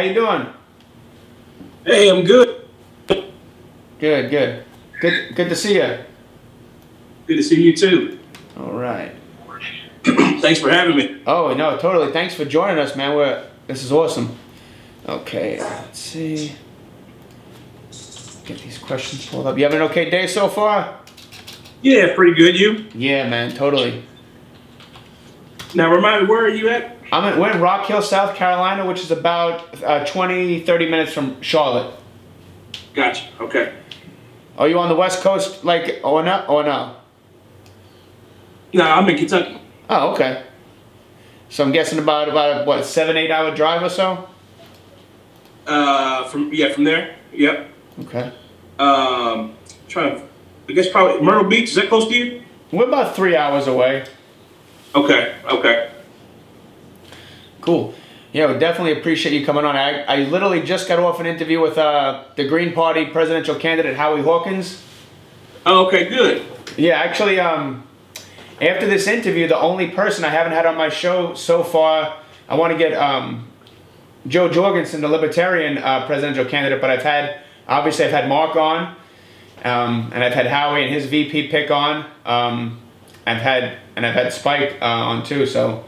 how you doing? Hey, I'm good. Good, good. Good good to see you. Good to see you too. All right. Thanks for having me. Oh no, totally. Thanks for joining us, man. We're this is awesome. Okay, let's see. Get these questions pulled up. You having an okay day so far? Yeah, pretty good. You? Yeah, man, totally. Now remind me, where are you at? I'm in, we're in Rock Hill, South Carolina, which is about uh, 20, 30 minutes from Charlotte. Gotcha. Okay. Are you on the West Coast, like, or no? Or no? No, I'm in Kentucky. Oh, okay. So I'm guessing about about a, what seven, eight hour drive or so. Uh, from yeah, from there. Yep. Okay. Um, trying to, I guess probably Myrtle Beach. Is that close to you? We're about three hours away. Okay. Okay. Cool. Yeah, we definitely appreciate you coming on. I, I literally just got off an interview with uh, the Green Party presidential candidate Howie Hawkins. Oh, okay. Good. Yeah, actually, um, after this interview, the only person I haven't had on my show so far, I want to get um, Jo Jorgensen, the Libertarian uh, presidential candidate, but I've had, obviously, I've had Mark on, um, and I've had Howie and his VP pick on. Um, I've had, and I've had Spike uh, on too, so.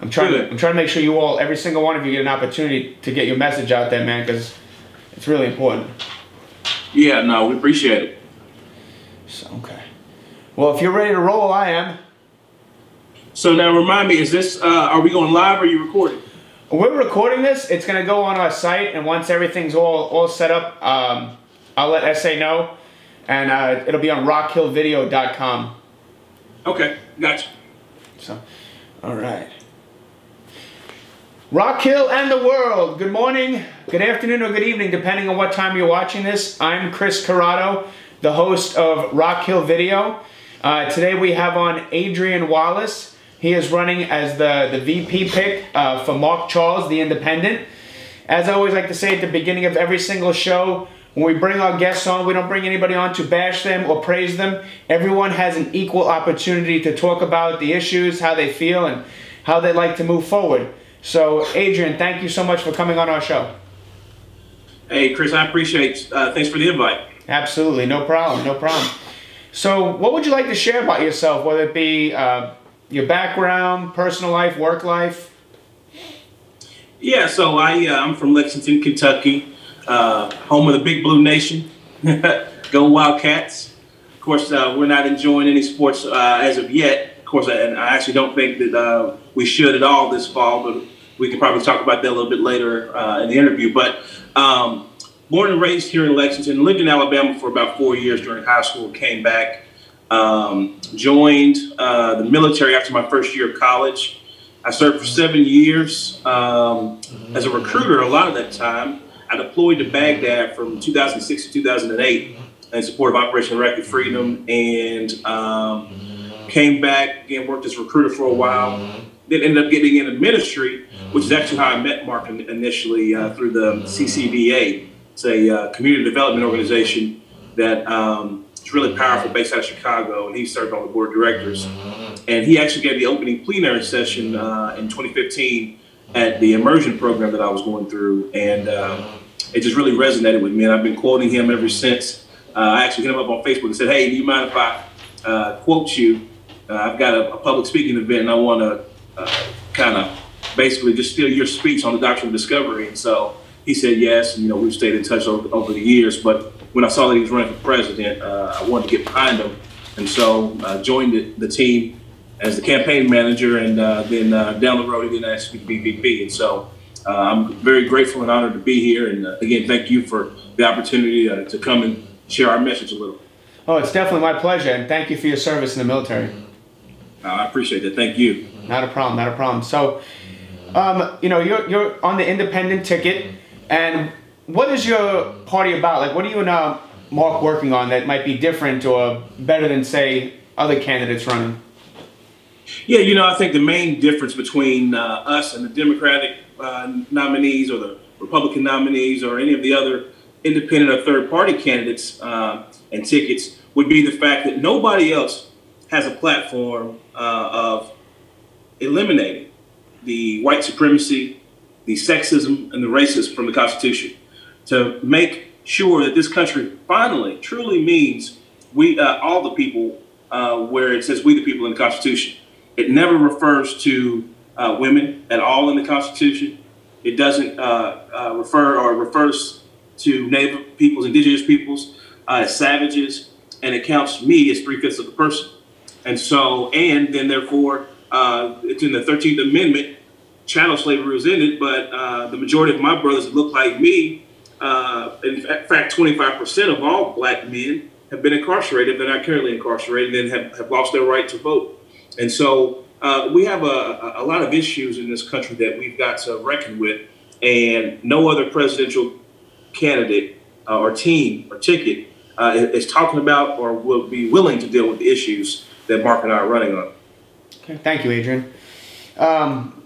I'm trying to I'm trying to make sure you all, every single one of you, get an opportunity to get your message out there, man, because it's really important. Yeah. No, we appreciate it. So okay. Well, if you're ready to roll, I am. So now remind me, is this? Uh, are we going live or are you recording? We're recording this. It's gonna go on our site, and once everything's all all set up, um, I'll let SA know, and uh, it'll be on RockHillVideo.com. Okay. Gotcha. So, all right. Rock Hill and the world. Good morning, good afternoon, or good evening, depending on what time you're watching this. I'm Chris Corrado, the host of Rock Hill Video. Uh, today we have on Adrian Wallace. He is running as the, the VP pick uh, for Mark Charles, the independent. As I always like to say at the beginning of every single show, when we bring our guests on, we don't bring anybody on to bash them or praise them. Everyone has an equal opportunity to talk about the issues, how they feel, and how they like to move forward. So, Adrian, thank you so much for coming on our show. Hey, Chris, I appreciate. Uh, thanks for the invite. Absolutely, no problem, no problem. So, what would you like to share about yourself, whether it be uh, your background, personal life, work life? Yeah, so I uh, I'm from Lexington, Kentucky, uh, home of the Big Blue Nation. Go Wildcats! Of course, uh, we're not enjoying any sports uh, as of yet. Of course, and I actually don't think that uh, we should at all this fall, but we can probably talk about that a little bit later uh, in the interview. But um, born and raised here in Lexington, lived in Alabama for about four years during high school, came back, um, joined uh, the military after my first year of college. I served for seven years um, as a recruiter. A lot of that time, I deployed to Baghdad from 2006 to 2008 in support of Operation Iraqi Freedom, and um, came back again, worked as a recruiter for a while. Then ended up getting into ministry, which is actually how I met Mark initially uh, through the CCDA. It's a uh, community development organization that um, is really powerful, based out of Chicago, and he served on the board of directors. And he actually gave the opening plenary session uh, in 2015 at the immersion program that I was going through, and uh, it just really resonated with me. And I've been quoting him ever since. Uh, I actually hit him up on Facebook and said, "Hey, do you mind if I uh, quote you? Uh, I've got a, a public speaking event, and I want to uh, kind of basically just steal your speech on the doctrine of discovery." And so he said yes, and you know we've stayed in touch over, over the years. But when I saw that he was running for president, uh, I wanted to get behind him, and so uh, joined the, the team as the campaign manager, and uh, then uh, down the road he then asked me to be VP. And so uh, I'm very grateful and honored to be here. And again, thank you for the opportunity to come and share our message a little. Oh, it's definitely my pleasure, and thank you for your service in the military. Uh, I appreciate that. Thank you. Not a problem, not a problem. So, um, you know, you're, you're on the independent ticket, and what is your party about? Like, what are you and uh, Mark working on that might be different or better than, say, other candidates running? Yeah, you know, I think the main difference between uh, us and the Democratic uh, nominees or the Republican nominees or any of the other independent or third party candidates uh, and tickets would be the fact that nobody else has a platform uh, of eliminating the white supremacy, the sexism, and the racism from the Constitution to make sure that this country finally truly means we, uh, all the people, uh, where it says we the people in the Constitution. It never refers to uh, women at all in the Constitution. It doesn't uh, uh, refer or refers to Native peoples, indigenous peoples as savages, and it counts me as three fifths of a person. And so, and then therefore, it's in the 13th Amendment, chattel slavery was ended, but the majority of my brothers look like me, in fact, 25% of all black men have been incarcerated, they're not currently incarcerated, and have, have lost their right to vote. And so uh, we have a, a, lot of issues in this country that we've got to reckon with, and no other presidential candidate uh, or team or ticket uh, is talking about or will be willing to deal with the issues that Mark and I are running on. Okay, thank you, Adrian. Um,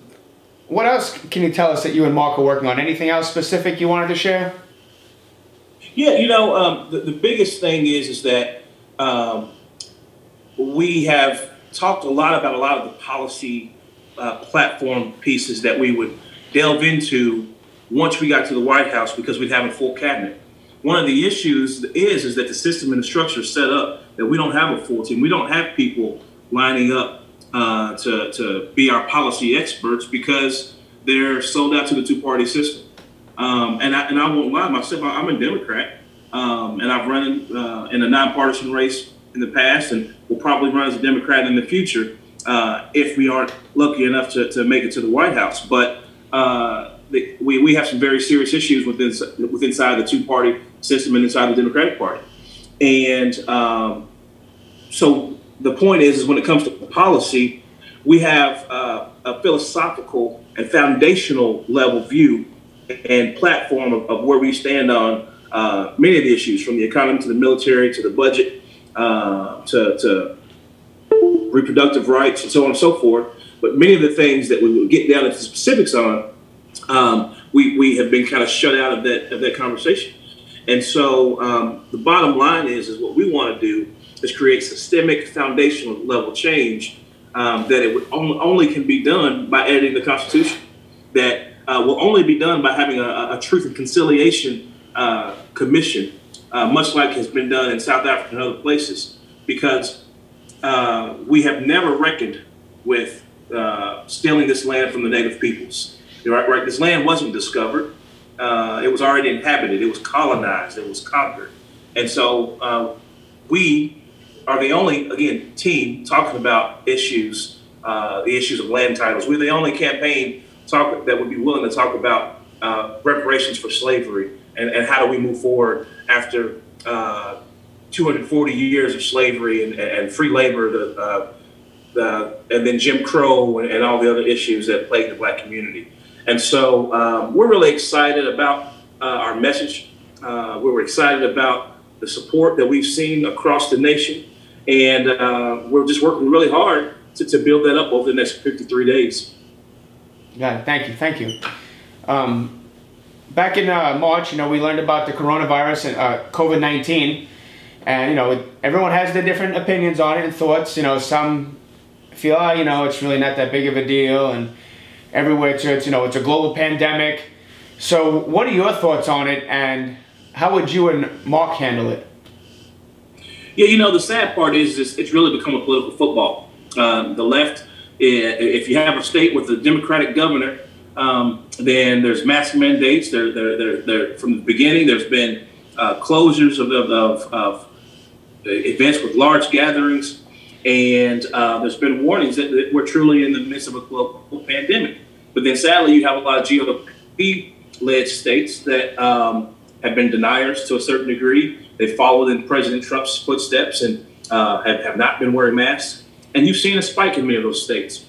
what else can you tell us that you and Mark are working on? Anything else specific you wanted to share? Yeah, you know, um, the, the biggest thing is is that um, we have talked a lot about a lot of the policy uh, platform pieces that we would delve into once we got to the White House because we'd have a full cabinet. One of the issues is is that the system and the structure is set up that we don't have a full team. We don't have people lining up uh, to, to be our policy experts because they're sold out to the two party system. Um, and, I, and I won't lie, myself, I'm a Democrat, um, and I've run in, uh, in a nonpartisan race in the past and will probably run as a Democrat in the future uh, if we aren't lucky enough to, to make it to the White House. But uh, the, we, we have some very serious issues within, within inside the two party system and inside the Democratic Party. And um, so the point is, is when it comes to policy, we have uh, a philosophical and foundational level view and platform of, of where we stand on uh, many of the issues, from the economy to the military to the budget uh, to, to reproductive rights and so on and so forth. But many of the things that we will get down into specifics on, um, we, we have been kind of shut out of that of that conversation. And so um, the bottom line is is what we want to do is create systemic foundational level change um, that it would only, only can be done by editing the Constitution. That uh, will only be done by having a, a truth and conciliation uh, commission uh, much like has been done in South Africa and other places, because uh, we have never reckoned with uh, stealing this land from the native peoples. Right, right? This land wasn't discovered; uh, it was already inhabited. It was colonized. It was conquered, and so we are the only, again, team talking about issues, uh, the issues of land titles. We're the only campaign talk that would be willing to talk about reparations for slavery and, and how do we move forward after uh, 240 years of slavery and, and free labor, the, uh, the, and then Jim Crow and, and, all the other issues that plague the black community. And so um, we're really excited about uh, our message. Uh, we're excited about the support that we've seen across the nation. And uh, we're just working really hard to, to build that up over the next 53 days. Yeah, thank you. Thank you. Um, back in uh, March, you know, we learned about the coronavirus and uh, COVID 19. And, you know, everyone has their different opinions on it and thoughts. You know, some feel, oh, you know, it's really not that big of a deal. And everywhere it's, it's, you know, it's a global pandemic. So, what are your thoughts on it? And how would you and Mark handle it? Yeah, you know, the sad part is, is it's really become a political football. Um, the left, if you have a state with a Democratic governor, um, then there's mask mandates. There, there, there, there, from the beginning, there's been uh, closures of, of, of, events with large gatherings, and uh, there's been warnings that, that, we're truly in the midst of a global pandemic. But then, sadly, you have a lot of GOP-led states that um, have been deniers to a certain degree. They followed in President Trump's footsteps and uh, have, have not been wearing masks. And you've seen a spike in many of those states.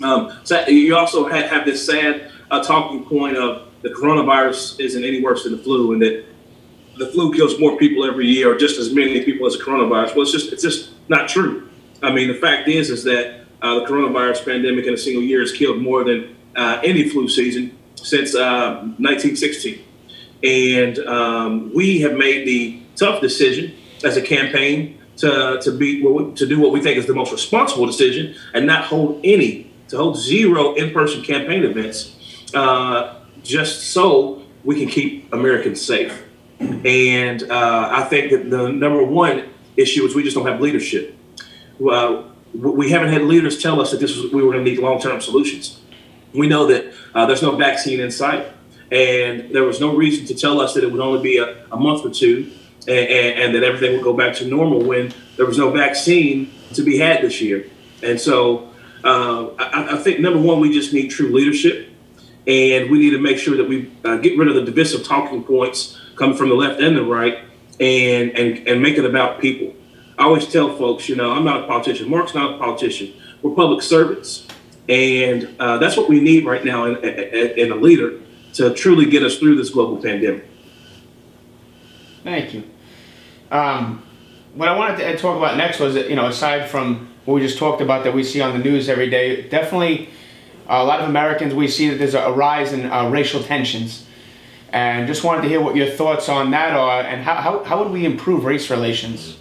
Um, so you also have, have this sad uh, talking point of the coronavirus isn't any worse than the flu, and that the flu kills more people every year, or just as many people as the coronavirus. Well, it's just it's just not true. I mean, the fact is is that uh, the coronavirus pandemic in a single year has killed more than uh, any flu season since 1916. And um, we have made the tough decision as a campaign to, to be to do what we think is the most responsible decision and not hold any to hold zero in-person campaign events uh, just so we can keep Americans safe. And uh, I think that the number one issue is we just don't have leadership. We haven't had leaders tell us that this was, we were going to need long-term solutions. We know that uh, there's no vaccine in sight, and there was no reason to tell us that it would only be a, a month or two, and, and, and, that everything would go back to normal when there was no vaccine to be had this year. And so, uh, I, I, think number one, we just need true leadership, and we need to make sure that we uh, get rid of the divisive talking points coming from the left and the right, and and and make it about people. I always tell folks, you know, I'm not a politician. Mark's not a politician. We're public servants, and uh, that's what we need right now in, in, in, a leader to truly get us through this global pandemic. Thank you. Um, what I wanted to talk about next was, you know, aside from what we just talked about that we see on the news every day, definitely a lot of Americans we see that there's a rise in uh, racial tensions. And just wanted to hear what your thoughts on that are, and how, how, how would we improve race relations?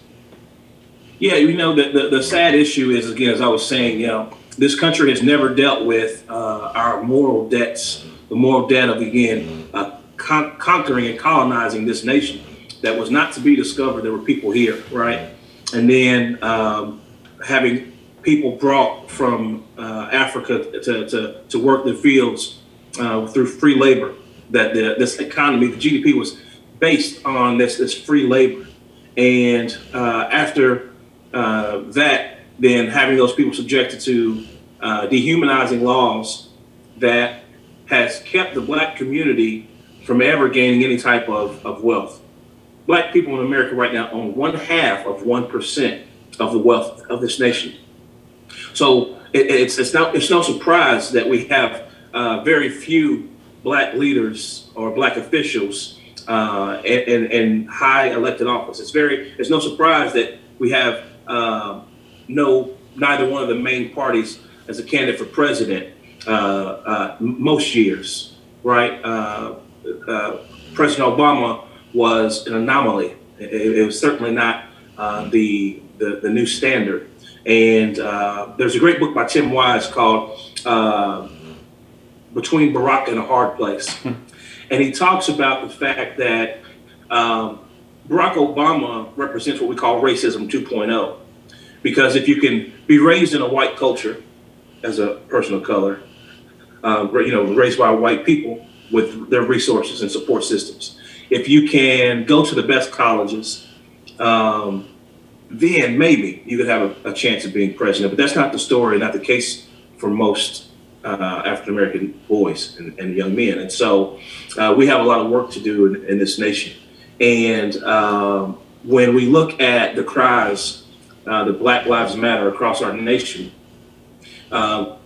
Yeah, you know, the, the, the, sad issue is, again, as I was saying, you know, this country has never dealt with uh, our moral debts, the moral debt of, again, uh, con- conquering and colonizing this nation that was not to be discovered. There were people here, right? And then um, having people brought from uh, Africa to, to, to work the fields uh, through free labor, that the, this economy, the GDP was based on this, this free labor. And uh, after uh, that, then having those people subjected to uh, dehumanizing laws that has kept the black community from ever gaining any type of, of wealth. Black people in America right now own one half of 1% of the wealth of this nation. So it, it's, it's, not, it's no surprise that we have uh, very few black leaders or black officials uh, in, in, high elected office. It's very, it's no surprise that we have uh, no neither one of the main parties as a candidate for president uh, uh most years, right? Uh, president Obama was an anomaly. It, it was certainly not the, the, the new standard. And there's a great book by Tim Wise called Between Barack and a Hard Place. Hmm. and he talks about the fact that um, Barack Obama represents what we call racism 2.0. Because if you can be raised in a white culture as a person of color, uh, you know, raised by white people with their resources and support systems, if you can go to the best colleges, um, then maybe you could have a, a, chance of being president. But that's not the story, not the case for most uh, African American boys and, and, young men. And so uh, we have a lot of work to do in, in this nation. And um, when we look at the cries, uh, the Black Lives Matter across our nation, uh,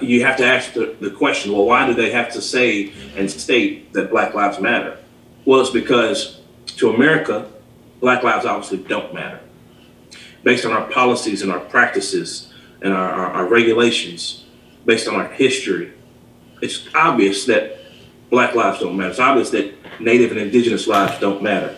you have to ask the, the, question well, why do they have to say and state that Black Lives Matter? Well, it's because to America, Black lives obviously don't matter. Based on our policies and our practices and our, our, our regulations, based on our history, it's obvious that Black lives don't matter. It's obvious that Native and Indigenous lives don't matter.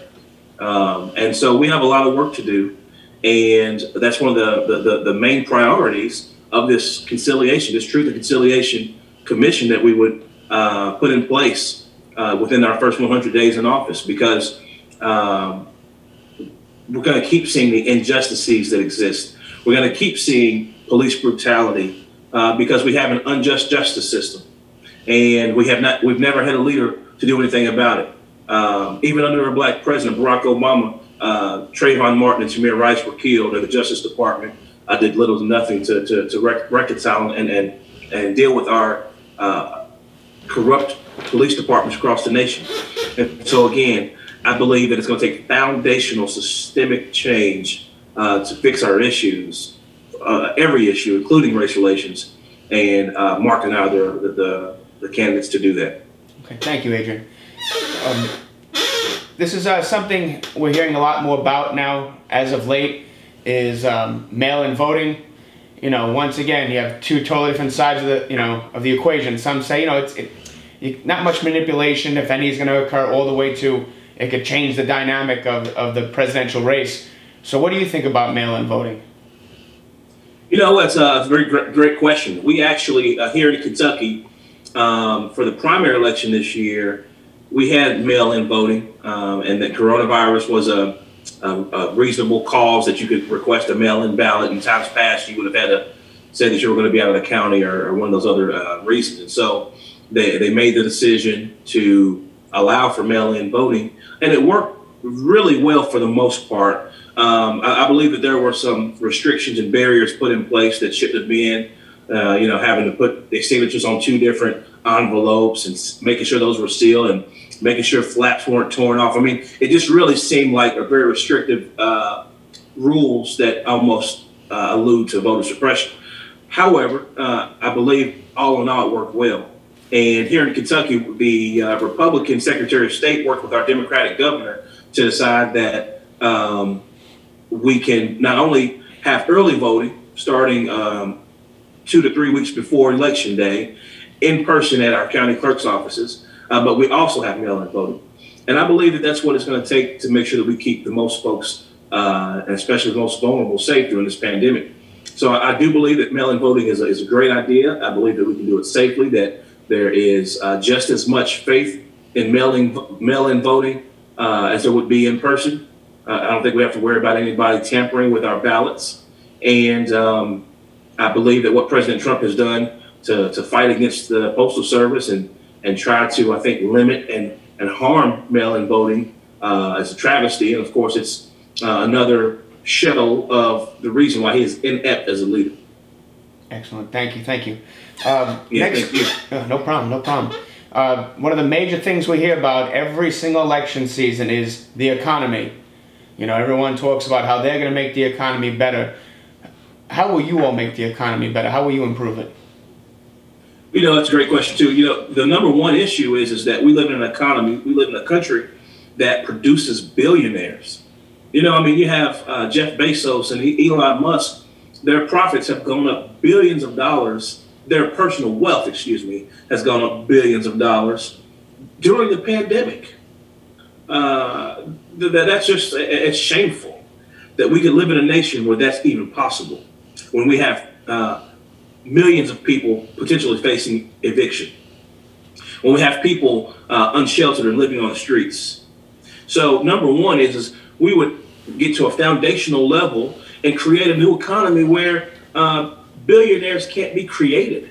Um, and so we have a lot of work to do. And that's one of the, the, the, the main priorities of this conciliation, this Truth and Conciliation Commission that we would uh, put in place uh, within our first 100 days in office because um, we're going to keep seeing the injustices that exist. We're going to keep seeing police brutality uh, because we have an unjust justice system, and we have not. We've never had a leader to do anything about it. Um, even under a black president, Barack Obama, uh, Trayvon Martin and Tamir Rice were killed, and the Justice Department uh, did little to nothing to, to, to rec- reconcile and, and, and deal with our uh, corrupt police departments across the nation. And so, again, I believe that it's going to take foundational, systemic change uh, to fix our issues, uh, every issue, including race relations, and uh, Mark and I are the, the, the candidates to do that. Okay, thank you, Adrian. Um, this is uh, something we're hearing a lot more about now as of late is um, mail-in voting you know, once again, you have two totally different sides of the, you know, of the equation. Some say, you know, it's it, not much manipulation, if any, is going to occur all the way to it could change the dynamic of, of the presidential race. So, what do you think about mail-in voting? You know, it's a, very great, great question. We actually uh, here in Kentucky, um, for the primary election this year, we had mail-in voting, um, and that coronavirus was a a, a, reasonable cause that you could request a mail-in ballot. In times past, you would have had to say that you were going to be out of the county or, or one of those other uh, reasons. And so they, they made the decision to allow for mail-in voting, and it worked really well for the most part. Um, I, I, believe that there were some restrictions and barriers put in place that shouldn't have been. Uh, you know, having to put the signatures on two different envelopes and making sure those were sealed and making sure flaps weren't torn off. I mean, it just really seemed like a very restrictive uh, rules that almost uh, allude to voter suppression. However, uh, I believe all in all it worked well. And here in Kentucky, the uh, Republican Secretary of State worked with our Democratic governor to decide that um, we can not only have early voting starting um, two to three weeks before Election Day in person at our county clerk's offices, uh, but we also have mail-in voting. And I believe that that's what it's going to take to make sure that we keep the most folks, uh, especially the most vulnerable, safe during this pandemic. So I, do believe that mail-in voting is a, is a great idea. I believe that we can do it safely, that there is uh, just as much faith in mail-in, mail-in voting uh, as there would be in person. Uh, I don't think we have to worry about anybody tampering with our ballots. And um, I believe that what President Trump has done to, to fight against the Postal Service and and try to, I think, limit and, and harm mail-in voting uh, as a travesty. And of course, it's uh, another shadow of the reason why he is inept as a leader. Excellent. Thank you. Thank you. Um, yeah, next. Uh, no problem. No problem. Uh, one of the major things we hear about every single election season is the economy. You know, everyone talks about how they're going to make the economy better. How will you all make the economy better? How will you improve it? You know, that's a great question too. You know, the number one issue is is that we live in an economy, we live in a country that produces billionaires. You know, I mean, you have uh, Jeff Bezos and Elon Musk. Their profits have gone up billions of dollars. Their personal wealth, excuse me, has gone up billions of dollars during the pandemic. Uh, that, that's just it's shameful that we could live in a nation where that's even possible when we have uh, millions of people potentially facing eviction. When we have people uh, unsheltered and living on the streets. So number one is, is we would get to a foundational level and create a new economy where uh, billionaires can't be created.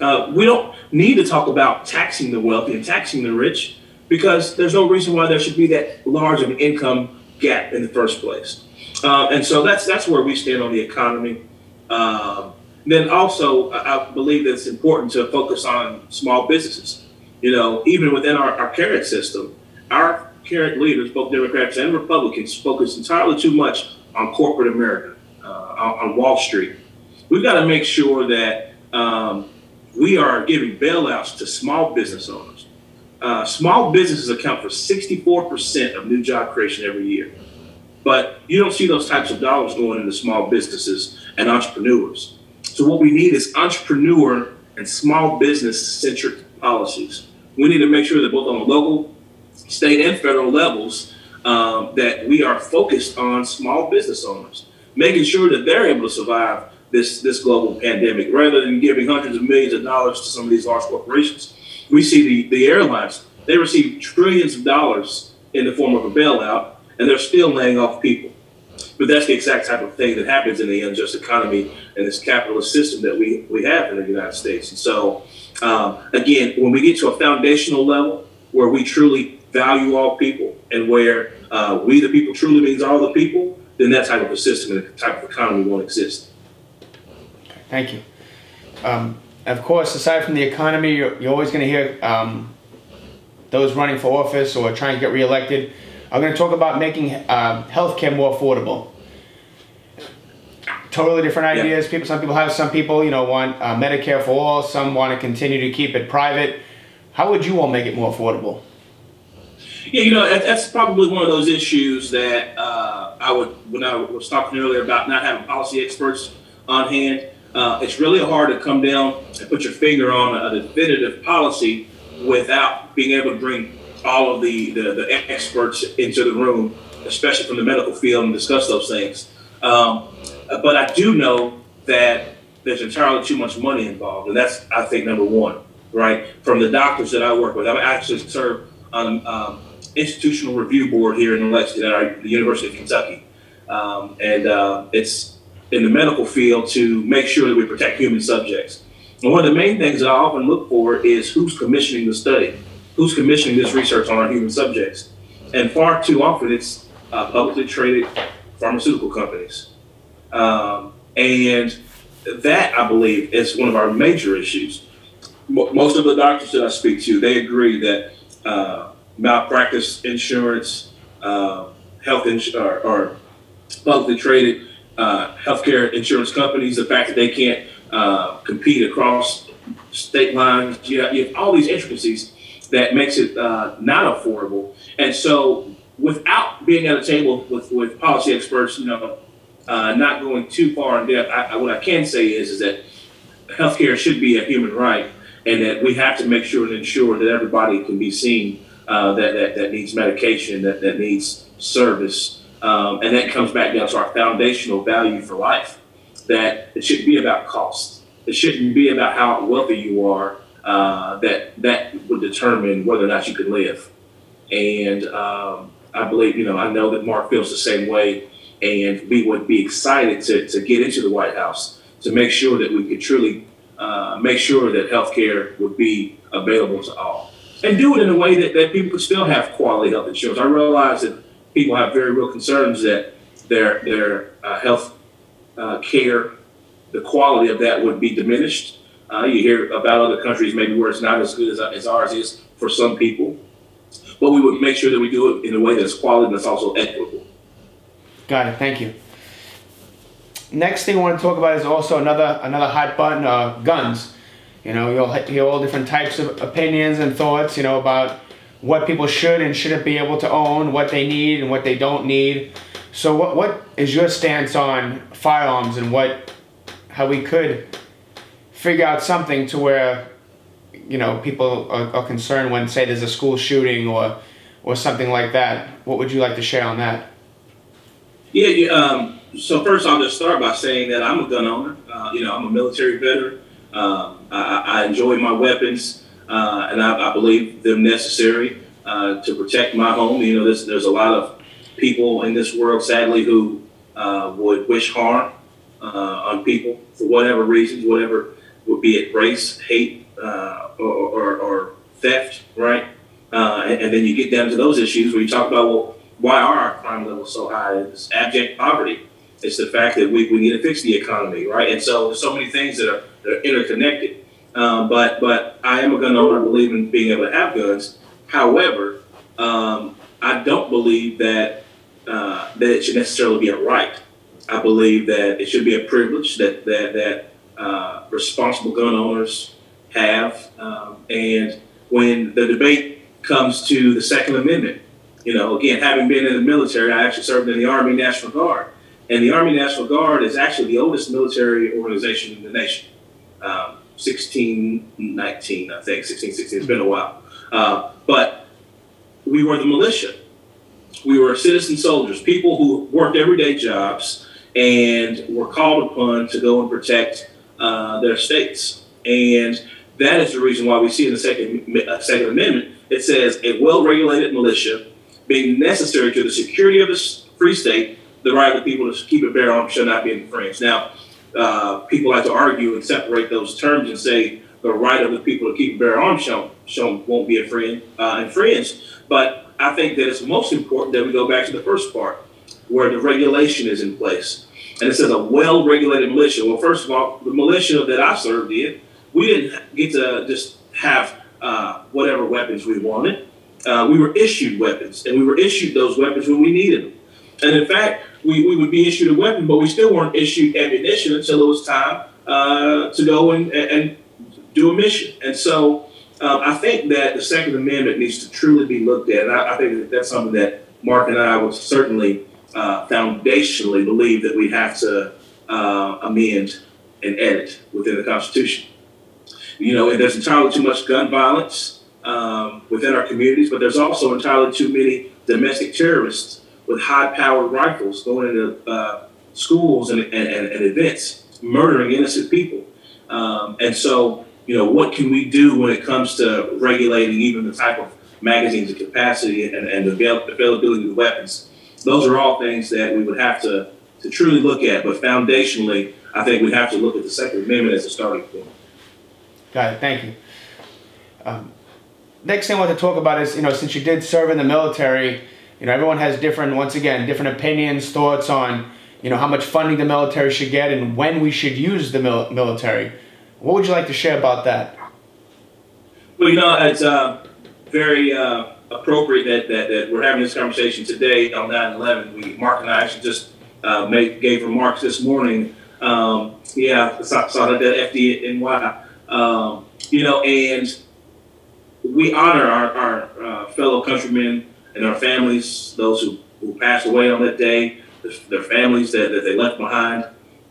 Uh, we don't need to talk about taxing the wealthy and taxing the rich because there's no reason why there should be that large of an income gap in the first place. Uh, and so that's that's where we stand on the economy. Um, then also, I believe that it's important to focus on small businesses. You know, even within our, our current system, our current leaders, both Democrats and Republicans, focus entirely too much on corporate America, uh, on, on, Wall Street. We've got to make sure that um, we are giving bailouts to small business owners. Uh, small businesses account for 64% of new job creation every year. But you don't see those types of dollars going into small businesses and entrepreneurs. So what we need is entrepreneur and small business centric policies. We need to make sure that both on the local, state, and federal levels um, that we are focused on small business owners, making sure that they're able to survive this this global pandemic, rather than giving hundreds of millions of dollars to some of these large corporations. We see the, the airlines, they receive trillions of dollars in the form of a bailout, and they're still laying off people. But that's the exact type of thing that happens in the unjust economy and this capitalist system that we, we have in the United States. And so, um, again, when we get to a foundational level where we truly value all people and where uh, we the people truly means all the people, then that type of a system and type of economy won't exist. Thank you. Um, of course, aside from the economy, you're, you're always going to hear um, those running for office or trying to get reelected I'm going to talk about making uh, healthcare more affordable. Totally different ideas. Yeah. People, some people have, some people, you know, want uh, Medicare for all. Some want to continue to keep it private. How would you all make it more affordable? Yeah, you know, that's probably one of those issues that uh, I would, when I was talking earlier about not having policy experts on hand. Uh, it's really hard to come down and put your finger on a definitive policy without being able to bring all of the, the, the experts into the room, especially from the medical field, and discuss those things. Um, but I do know that there's entirely too much money involved, and that's I think number one, right? From the doctors that I work with, I actually serve on um, institutional review board here in Lexington at our, the University of Kentucky, um, and uh, it's in the medical field to make sure that we protect human subjects. And one of the main things that I often look for is who's commissioning the study, who's commissioning this research on our human subjects, and far too often it's uh, publicly traded pharmaceutical companies, um, and that I believe is one of our major issues. Most of the doctors that I speak to, they agree that uh, malpractice insurance, uh, health ins- or, or, publicly traded uh, healthcare insurance companies, the fact that they can't uh, compete across state lines, you have, you have, all these intricacies that makes it uh, not affordable. And so, without being at a table with, with policy experts, you know, uh, not going too far in depth, I, I, what I can say is, is that healthcare should be a human right, and that we have to make sure and ensure that everybody can be seen uh, that, that, that needs medication, that, that needs service. Um, and that comes back down to our foundational value for life that it shouldn't be about cost. It shouldn't be about how wealthy you are. Uh, that that would determine whether or not you can live. And um, I believe, you know, I know that Mark feels the same way, and we would be excited to, to get into the White House to make sure that we could truly uh, make sure that healthcare would be available to all and do it in a way that, that people could still have quality health insurance. I realize that people have very real concerns that their their uh, health uh, care, the quality of that would be diminished. Uh, you hear about other countries maybe where it's not as good as, as ours is for some people, but we would make sure that we do it in a way that's quality and that's also equitable. Got it. Thank you. Next thing I want to talk about is also another another hot button: uh, guns. You know, you'll hear all different types of opinions and thoughts, you know, about what people should and shouldn't be able to own, what they need and what they don't need. So what, what is your stance on firearms and what, how we could figure out something to where, you know, people are, are concerned when, say, there's a school shooting or, or something like that. What would you like to share on that? Yeah, yeah um, so first I'll just start by saying that I'm a gun owner. Uh, you know, I'm a military veteran. Um, I, I, enjoy my weapons, uh, and I, I, believe them necessary uh, to protect my home. You know, there's, there's a lot of people in this world, sadly, who uh, would wish harm uh, on people for whatever reasons, whatever would be it race, hate, uh, or, or, or, theft, right? Uh, and, and, then you get down to those issues where you talk about, well, why are our crime levels so high? It's abject poverty. It's the fact that we, we need to fix the economy, right? And so there's so many things that are they're interconnected. Um, but but I am a gun owner. I believe in being able to have guns. However, um, I don't believe that uh, that it should necessarily be a right. I believe that it should be a privilege that that that uh, responsible gun owners have. Um, and when the debate comes to the Second Amendment, you know, again, having been in the military, I actually served in the Army National Guard, and the Army National Guard is actually the oldest military organization in the nation um, 16, 19, I think, 16, 16. It's been a while. Uh, but we were the militia. We were citizen soldiers, people who worked everyday jobs and were called upon to go and protect uh, their states. And that is the reason why we see in the Second, uh, Second Amendment, it says a well regulated militia being necessary to the security of the free state, the right of the people to keep and bear arms shall not be infringed. Now, uh, people like to argue and separate those terms and say the right of the people to keep bear arms shown, shown won't be uh, infringed. But I think that it's most important that we go back to the first part where the regulation is in place. And it says a well regulated militia. Well, first of all, the militia that I served in, we didn't get to just have uh, whatever weapons we wanted. Uh, we were issued weapons, and we were issued those weapons when we needed them. And in fact, we, we would be issued a weapon, but we still weren't issued ammunition until it was time uh, to go and, and do a mission. And so um, I think that the Second Amendment needs to truly be looked at. And I, I think that that's something that Mark and I would certainly uh, foundationally believe that we have to uh, amend and edit within the Constitution. You know, there's entirely too much gun violence um, within our communities, but there's also entirely too many domestic terrorists with high-powered rifles going into uh, schools and, and, and, events, murdering innocent people. Um, and so, you know, what can we do when it comes to regulating even the type of magazines and capacity and, and avail- availability of weapons? Those are all things that we would have to, to truly look at. But foundationally, I think we have to look at the Second Amendment as a starting point. Got it. Thank you. Um, next thing I want to talk about is, you know, since you did serve in the military, you know, everyone has different, once again, different opinions, thoughts on, you know, how much funding the military should get and when we should use the mil- military. What would you like to share about that? Well, you know, it's uh, very uh, appropriate that, that, that, we're having this conversation today on 9-11. We, Mark and I actually just uh, made, gave remarks this morning. Um, yeah, saw, saw that FDNY. Um, you know, and we honor our, our uh, fellow countrymen and our families, those who, who passed away on that day, their families that, that they left behind,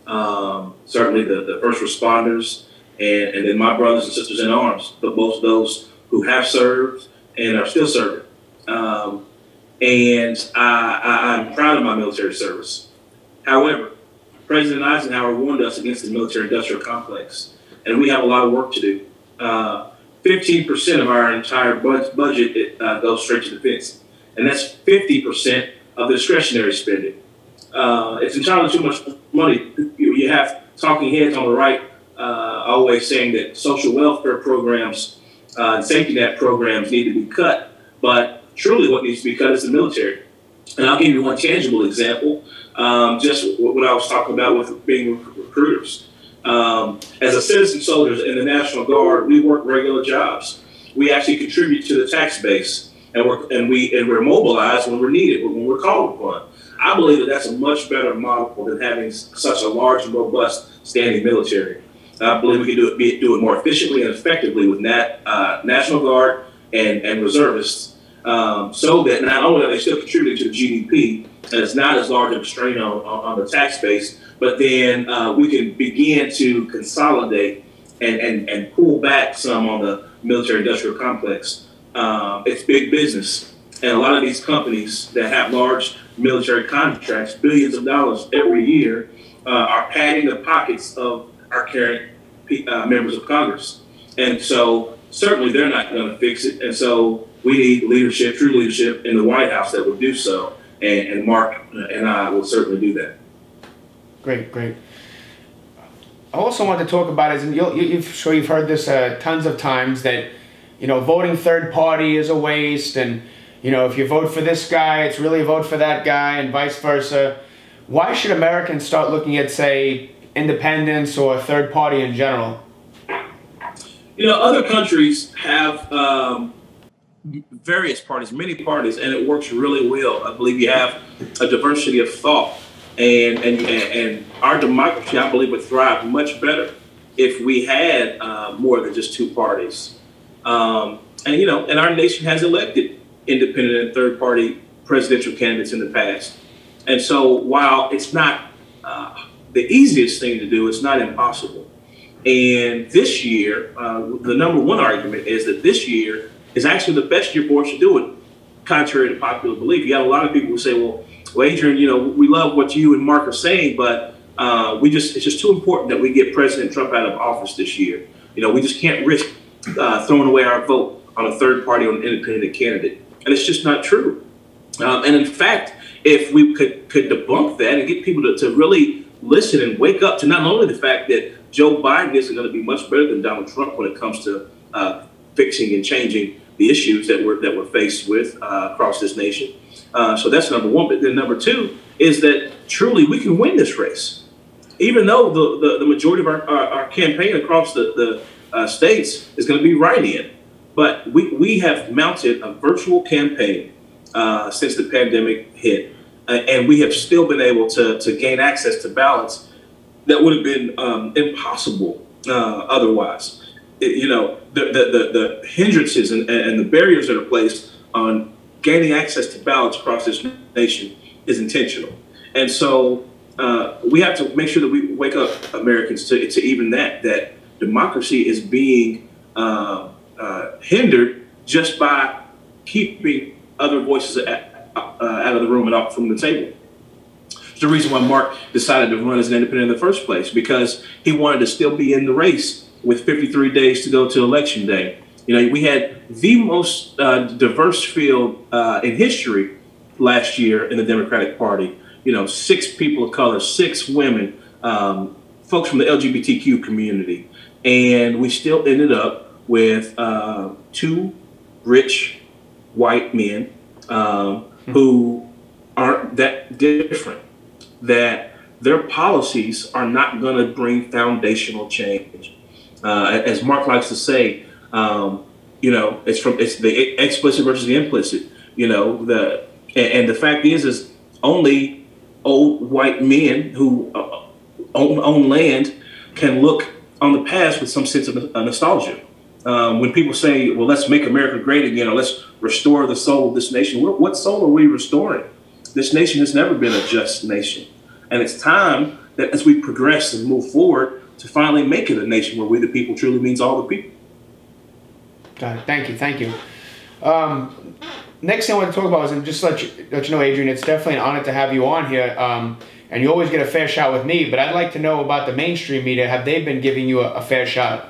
um, certainly the, the first responders, and, and then my brothers and sisters in arms, but of those who have served and are still serving. Um, and I, I'm proud of my military service. However, President Eisenhower warned us against the military industrial complex, and we have a lot of work to do. Uh, 15% of our entire budget uh, goes straight to defense, and that's 50% of the discretionary spending. Uh, it's entirely too much money. You have talking heads on the right uh, always saying that social welfare programs uh, and safety net programs need to be cut, but truly what needs to be cut is the military. And I'll give you one tangible example, um, just what I was talking about with being recruiters. Um, as a citizen soldier in the National Guard, we work regular jobs. We actually contribute to the tax base, and we're and we and we're mobilized when we're needed, when we're called upon. I believe that that's a much better model than having such a large and robust standing military. I believe we can do it do it more efficiently and effectively with Nat, uh, National Guard and and reservists, um, so that not only are they still contributing to the GDP, and it's not as large of a strain on, on, on the tax base, but then uh, we can begin to consolidate and, and, and pull back some on the military industrial complex. Um, it's big business. And a lot of these companies that have large military contracts, billions of dollars every year, uh, are padding the pockets of our current uh, members of Congress. And so certainly they're not going to fix it. And so we need leadership, true leadership in the White House that will do so. And, and Mark and I will certainly do that. Great, great. I also want to talk about is, and you'll, you, have sure you've heard this uh, tons of times that, you know, voting third party is a waste, and you know, if you vote for this guy, it's really a vote for that guy, and vice versa. Why should Americans start looking at, say, independence or third party in general? You know, other countries have um, various parties, many parties, and it works really well. I believe you have a diversity of thought and and and our democracy, I believe, would thrive much better if we had uh, more than just two parties. Um, and you know, and our nation has elected independent and third party presidential candidates in the past. And so, while it's not uh, the easiest thing to do, it's not impossible. And this year, uh, the number one argument is that this year is actually the best year for us to do it, contrary to popular belief. You got a lot of people who say, well, well, Adrian, you know, we love what you and Mark are saying, but uh, we just it's just too important that we get President Trump out of office this year. You know, we just can't risk uh, throwing away our vote on a third party or an independent candidate, and it's just not true. Um, and in fact, if we could could debunk that and get people to, to really listen and wake up to not only the fact that Joe Biden isn't going to be much better than Donald Trump when it comes to uh, fixing and changing the issues that we're that we're faced with uh, across this nation, uh, so that's number one. But then number two is that truly we can win this race. Even though the, the, the majority of our, our, our, campaign across the, the uh, states is going to be write in. But we, we have mounted a virtual campaign uh, since the pandemic hit. and we have still been able to, to gain access to ballots that would have been um, impossible uh, otherwise. It, you know, the, the, the, the hindrances and, and the barriers that are placed on gaining access to ballots across this nation is intentional. And so uh, we have to make sure that we wake up Americans to, to even that, that democracy is being uh, uh, hindered just by keeping other voices at, out of the room and off from the table. It's the reason why Mark decided to run as an independent in the first place, because he wanted to still be in the race with 53 days to go to election day. You know, we had the most uh, diverse field uh, in history last year in the Democratic Party. You know, six people of color, six women, um, folks from the LGBTQ community, and we still ended up with uh, two rich white men um, mm-hmm. who aren't that different. That their policies are not going to bring foundational change. Uh, as Mark likes to say, um, you know, it's from it's the explicit versus the implicit. You know, the and, and the fact is, is only old white men who uh, own, land can look on the past with some sense of nostalgia. Um, when people say, "Well, let's make America great again," or "Let's restore the soul of this nation," what soul are we restoring? This nation has never been a just nation, and it's time that as we progress and move forward, to finally make it a nation where we the people truly means all the people. Got it. Thank you. Thank you. Um, next thing I want to talk about is, and just let you, let you know, Adrian, it's definitely an honor to have you on here. Um, and you always get a fair shot with me, but I'd like to know about the mainstream media. Have they been giving you a, a fair shot?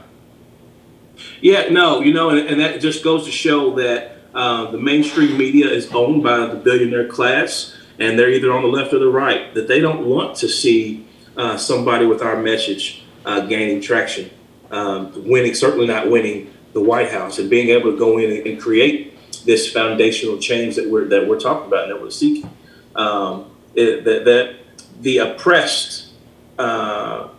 Yeah, no, you know, and, and that just goes to show that uh, the mainstream media is owned by the billionaire class, and they're either on the left or the right. That they don't want to see uh, somebody with our message uh, gaining traction, um, winning, certainly not winning the White House, and being able to go in and, and create this foundational change that we're that we're talking about and that we're seeking. Um, it, that, that the oppressed uh,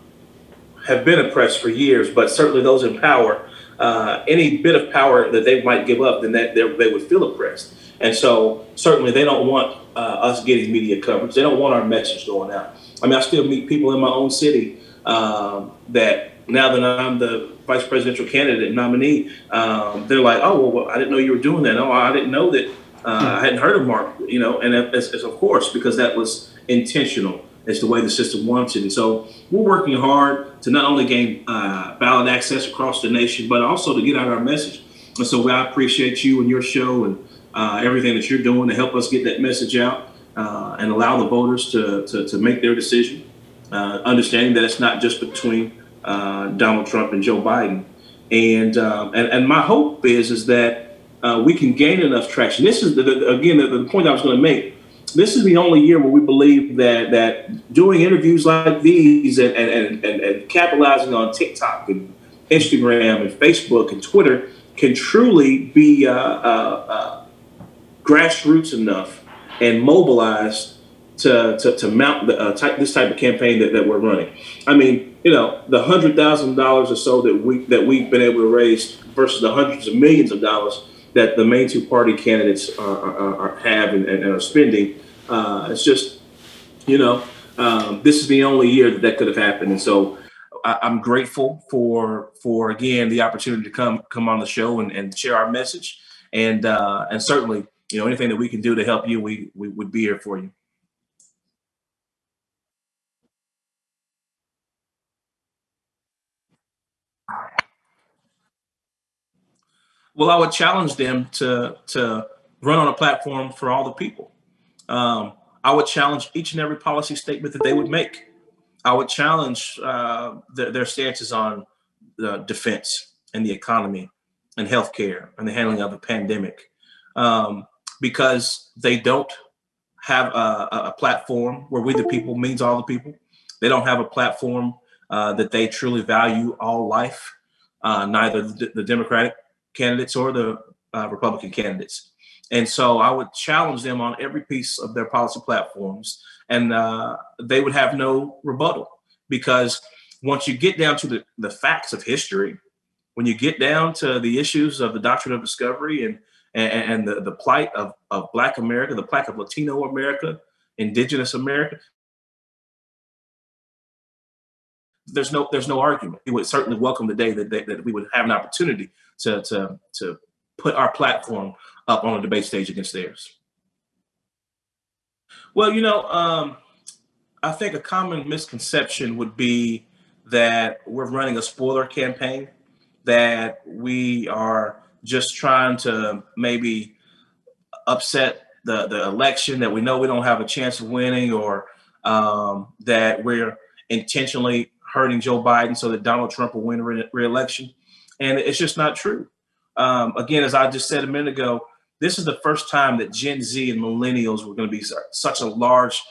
have been oppressed for years, but certainly those in power, uh, any bit of power that they might give up, then that they would feel oppressed. And so certainly they don't want uh, us getting media coverage. They don't want our message going out. I mean, I still meet people in my own city um, that now that I'm the vice presidential candidate nominee, um, they're like, oh, well, I didn't know you were doing that. No, I didn't know that. Uh, I hadn't heard of Mark, you know, and it's, it's, of course because that was intentional. It's the way the system wants it. And so we're working hard to not only gain uh, ballot access across the nation, but also to get out our message. And so I appreciate you and your show and uh, everything that you're doing to help us get that message out uh, and allow the voters to, to, to make their decision uh, understanding that it's not just between uh, Donald Trump and Joe Biden. And, um, and, and my hope is, is that uh, we can gain enough traction. This is, the, the, again, the, the point I was going to make. This is the only year where we believe that, that doing interviews like these and, and, and, and capitalizing on TikTok and Instagram and Facebook and Twitter can truly be uh, uh, uh, grassroots enough and mobilized to, to, to mount the, uh, type, this type of campaign that, that we're running. I mean, you know, the hundred thousand dollars or so that we that we've been able to raise versus the hundreds of millions of dollars that the main two party candidates are, are, are have and, and, are spending. Uh, it's just, you know, um, this is the only year that that could have happened, and so I, am grateful for for again the opportunity to come come on the show and, and share our message, and uh, and certainly you know anything that we can do to help you, we we would be here for you. Well, I would challenge them to to run on a platform for all the people. Um, I would challenge each and every policy statement that they would make. I would challenge uh, the, their stances on the defense and the economy and healthcare and the handling of the pandemic, um, because they don't have a, a, platform where we the people means all the people. They don't have a platform uh, that they truly value all life. Uh, neither the, the Democratic candidates or the uh, Republican candidates. And so I would challenge them on every piece of their policy platforms, and uh, they would have no rebuttal because once you get down to the, the facts of history, when you get down to the issues of the doctrine of discovery and and, and the, the plight of, of Black America, the plight of Latino America, Indigenous America, there's no there's no argument. We would certainly welcome the day that, that, that we would have an opportunity to to to put our platform up on a debate stage against theirs. Well, you know, um, I think a common misconception would be that we're running a spoiler campaign, that we are just trying to maybe upset the, the election, that we know we don't have a chance of winning, or um, that we're intentionally hurting Joe Biden so that Donald Trump will win re- re-election. And it's just not true. Um, again, as I just said a minute ago, this is the first time that Gen Z and millennials were going to be such a large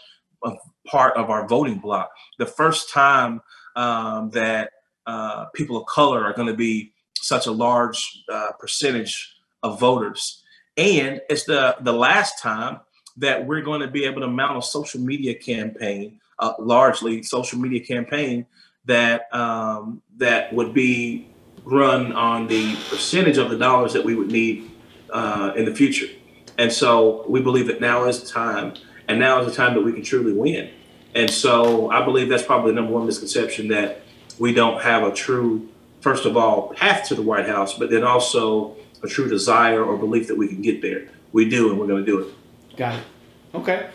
uh, part of our voting bloc. The first time um, that uh, people of color are going to be such a large uh, percentage of voters. And it's the, the last time that we're going to be able to mount a social media campaign, uh, largely social media campaign that um, that would be run on the percentage of the dollars that we would need uh, in the future. And so we believe that now is the time, and now is the time that we can truly win. And so I believe that's probably the number one misconception that we don't have a true, first of all, path to the White House, but then also a true desire or belief that we can get there. We do, and we're going to do it. Got it. Okay.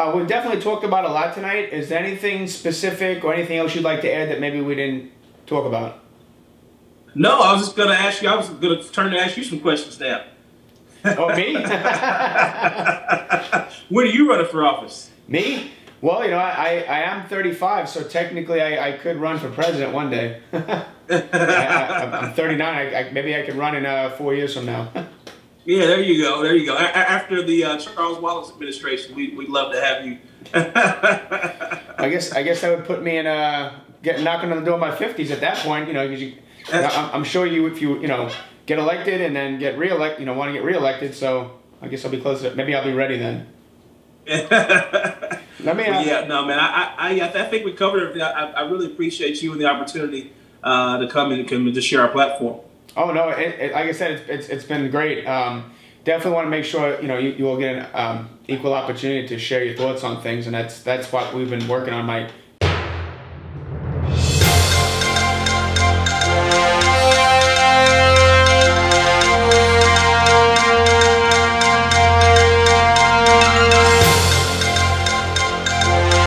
Uh, we've definitely talked about a lot tonight. Is there anything specific or anything else you'd like to add that maybe we didn't talk about? No, I was just going to ask you. I was going to turn to ask you some questions now. Oh, me? when are you running for office? Me? Well, you know, I, I am 35, so technically I, I could run for president one day. I, am 39. I, I, maybe I could run in uh, four years from now. yeah, there you go. There you go. A- after the uh, Charles Wallace administration, we, we'd love to have you. I guess I guess that would put me in uh, get knocking on the door of my 50s at that point. You know, because you, I'm, I'm sure you if you you know get elected and then get reelected, you know, want to get reelected. So I guess I'll be close. To, maybe I'll be ready then. Let me. Well, yeah, no, man. I, I, I think we covered everything. I, I really appreciate you and the opportunity uh, to come and come and just share our platform. Oh no! It, it, like I said, it's, it's, it's been great. Um, definitely want to make sure you know you, you will get an um, equal opportunity to share your thoughts on things, and that's that's what we've been working on. My